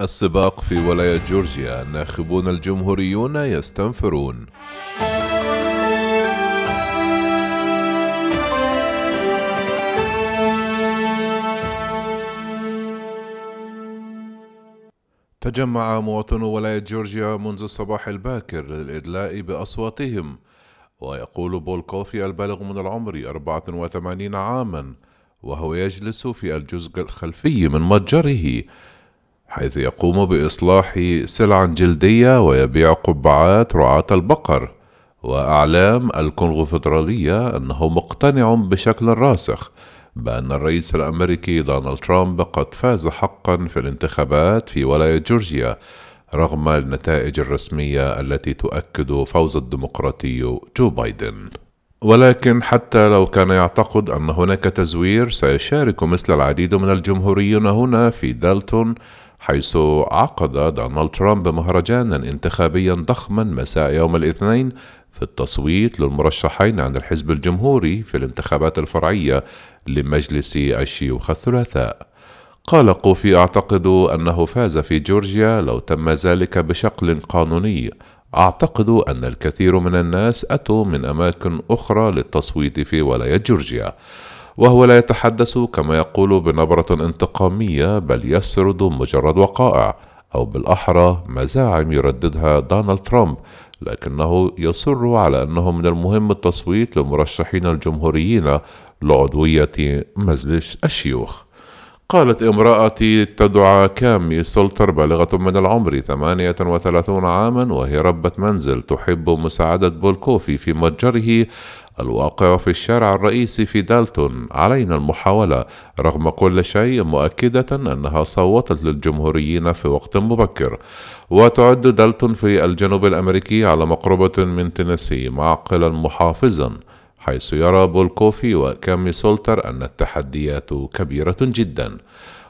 السباق في ولاية جورجيا الناخبون الجمهوريون يستنفرون. تجمع مواطنو ولاية جورجيا منذ الصباح الباكر للإدلاء بأصواتهم ويقول بول كوفي البالغ من العمر 84 عاما وهو يجلس في الجزء الخلفي من متجره. حيث يقوم بإصلاح سلع جلدية ويبيع قبعات رعاة البقر. وأعلام الكونغوفدرالية أنه مقتنع بشكل راسخ بأن الرئيس الأمريكي دونالد ترامب قد فاز حقا في الانتخابات في ولاية جورجيا رغم النتائج الرسمية التي تؤكد فوز الديمقراطي جو بايدن. ولكن حتى لو كان يعتقد أن هناك تزوير سيشارك مثل العديد من الجمهوريين هنا في دالتون حيث عقد دونالد ترامب مهرجانا انتخابيا ضخما مساء يوم الاثنين في التصويت للمرشحين عن الحزب الجمهوري في الانتخابات الفرعية لمجلس الشيوخ الثلاثاء. قال قوفي أعتقد أنه فاز في جورجيا لو تم ذلك بشكل قانوني. أعتقد أن الكثير من الناس أتوا من أماكن أخرى للتصويت في ولاية جورجيا. وهو لا يتحدث كما يقول بنبرة انتقامية بل يسرد مجرد وقائع أو بالأحرى مزاعم يرددها دونالد ترامب لكنه يصر على أنه من المهم التصويت للمرشحين الجمهوريين لعضوية مجلس الشيوخ. قالت امرأتي تدعى كامي سولتر بالغة من العمر 38 عاما وهي ربة منزل تحب مساعدة بولكوفي في متجره الواقع في الشارع الرئيسي في دالتون علينا المحاولة. رغم كل شيء مؤكدة أنها صوتت للجمهوريين في وقت مبكر. وتعد دالتون في الجنوب الأمريكي على مقربة من تينيسي معقلا محافظا. حيث يرى بولكوفي وكامي سولتر أن التحديات كبيرة جدا.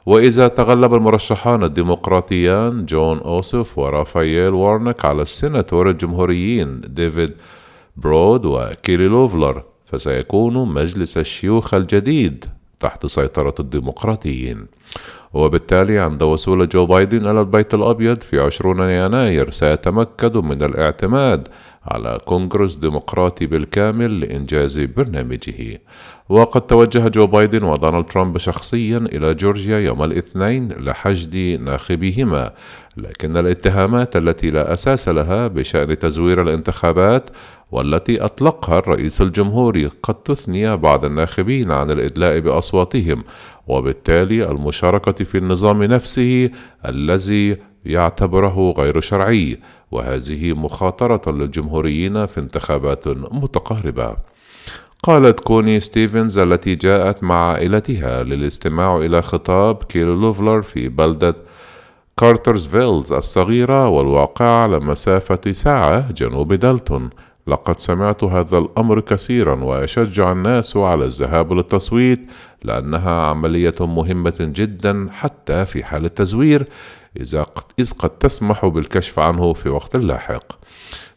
وإذا تغلب المرشحان الديمقراطيان جون أوسوف ورافائيل وارنوك على السيناتورين الجمهوريين ديفيد بيردو وكيلي لوفلر فسيكون مجلس الشيوخ الجديد تحت سيطرة الديمقراطيين. وبالتالي عند وصول جو بايدن إلى البيت الأبيض في 20 يناير سيتمكن من الاعتماد على كونغرس ديمقراطي بالكامل لإنجاز برنامجه. وقد توجه جو بايدن ودونالد ترامب شخصيا إلى جورجيا يوم الاثنين لحشد ناخبيهما لكن الاتهامات التي لا أساس لها بشأن تزوير الانتخابات والتي أطلقها الرئيس الجمهوري قد تثني بعض الناخبين عن الإدلاء بأصواتهم وبالتالي المشاركة في النظام نفسه الذي يعتبره غير شرعي. وهذه مخاطرة للجمهوريين في انتخابات متقاربة. قالت كوني ستيفنز التي جاءت مع عائلتها للاستماع إلى خطاب كيلي لوفلر في بلدة كارترزفيل الصغيرة والواقعة على مسافة ساعة جنوب دالتون لقد سمعت هذا الأمر كثيرا ويشجع الناس على الذهاب للتصويت لأنها عملية مهمة جدا حتى في حال التزوير إذا إذ قد تسمح بالكشف عنه في وقت لاحق.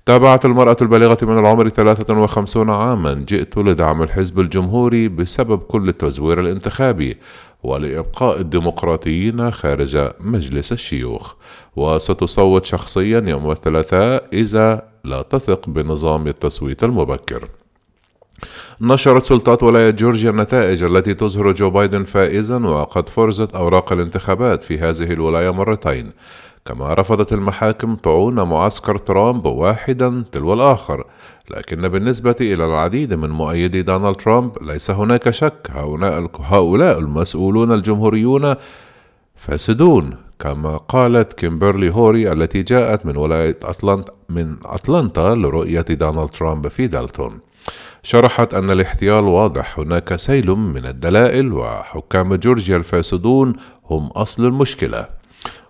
تابعت المرأة البالغة من العمر 53 عاما جئت لدعم الحزب الجمهوري بسبب كل التزوير الانتخابي ولإبقاء الديمقراطيين خارج مجلس الشيوخ. وستصوت شخصيا يوم الثلاثاء إذا لا تثق بنظام التصويت المبكر. نشرت سلطات ولاية جورجيا النتائج التي تظهر جو بايدن فائزا وقد فرزت أوراق الانتخابات في هذه الولاية مرتين. كما رفضت المحاكم طعون معسكر ترامب واحدا تلو الآخر لكن بالنسبة إلى العديد من مؤيدي دونالد ترامب ليس هناك شك هؤلاء المسؤولون الجمهوريون فاسدون كما قالت كيمبرلي هوري التي جاءت من ولاية أتلانت من أتلانتا لرؤية دونالد ترامب في دالتون. شرحت أن الاحتيال واضح هناك سيل من الدلائل وحكام جورجيا الفاسدون هم أصل المشكلة.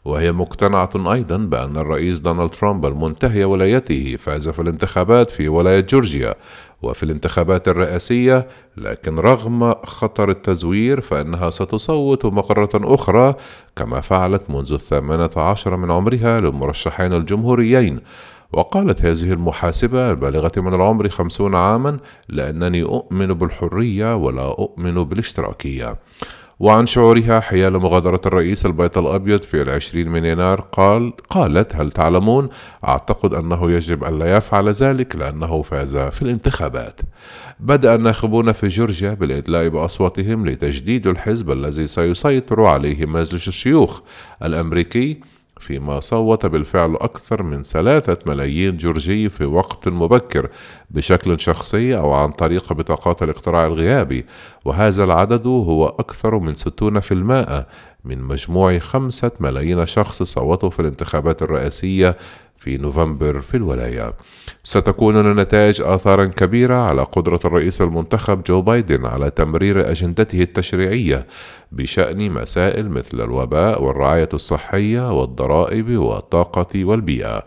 وهي مقتنعة أيضا بأن الرئيس دونالد ترامب المنتهية ولايته فاز في الانتخابات في ولاية جورجيا وفي الانتخابات الرئاسية لكن رغم خطر التزوير فإنها ستصوت مرة أخرى كما فعلت منذ الثامنة عشر من عمرها للمرشحين الجمهوريين. وقالت هذه المحاسبة البالغة من العمر خمسون عاما لأنني أؤمن بالحرية ولا أؤمن بالاشتراكية. وعن شعورها حيال مغادرة الرئيس البيت الأبيض في العشرين من يناير قال قالت هل تعلمون؟ أعتقد أنه يجب أن لا يفعل ذلك لأنه فاز في الانتخابات. بدأ الناخبون في جورجيا بالإدلاء بأصواتهم لتجديد الحزب الذي سيسيطر عليه مجلس الشيوخ الأمريكي فيما صوت بالفعل أكثر من ثلاثة ملايين جورجي في وقت مبكر بشكل شخصي أو عن طريق بطاقات الاقتراع الغيابي. وهذا العدد هو أكثر من 60% من مجموع خمسة ملايين شخص صوتوا في الانتخابات الرئاسية في نوفمبر في الولاية. ستكون النتائج آثارا كبيرة على قدرة الرئيس المنتخب جو بايدن على تمرير أجندته التشريعية بشأن مسائل مثل الوباء والرعاية الصحية والضرائب والطاقة والبيئة.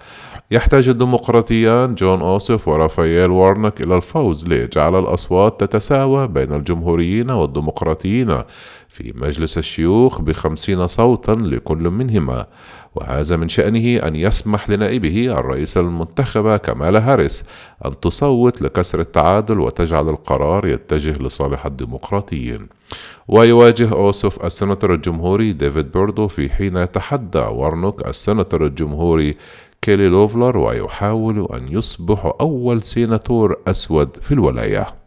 يحتاج الديمقراطيان جون أوسف ورافائيل وارنك إلى الفوز ليجعل الأصوات تتساوى بين الجمهوريين والديمقراطيين في مجلس الشيوخ بخمسين صوتا لكل منهما. وهذا من شأنه أن يسمح لنائبة الرئيس المنتخبة كمالا هاريس أن تصوت لكسر التعادل وتجعل القرار يتجه لصالح الديمقراطيين. ويواجه أوسوف السناتور الجمهوري ديفيد بيردو في حين يتحدى وارنوك السناتور الجمهوري كيلي لوفلر ويحاول أن يصبح أول سيناتور أسود في الولاية.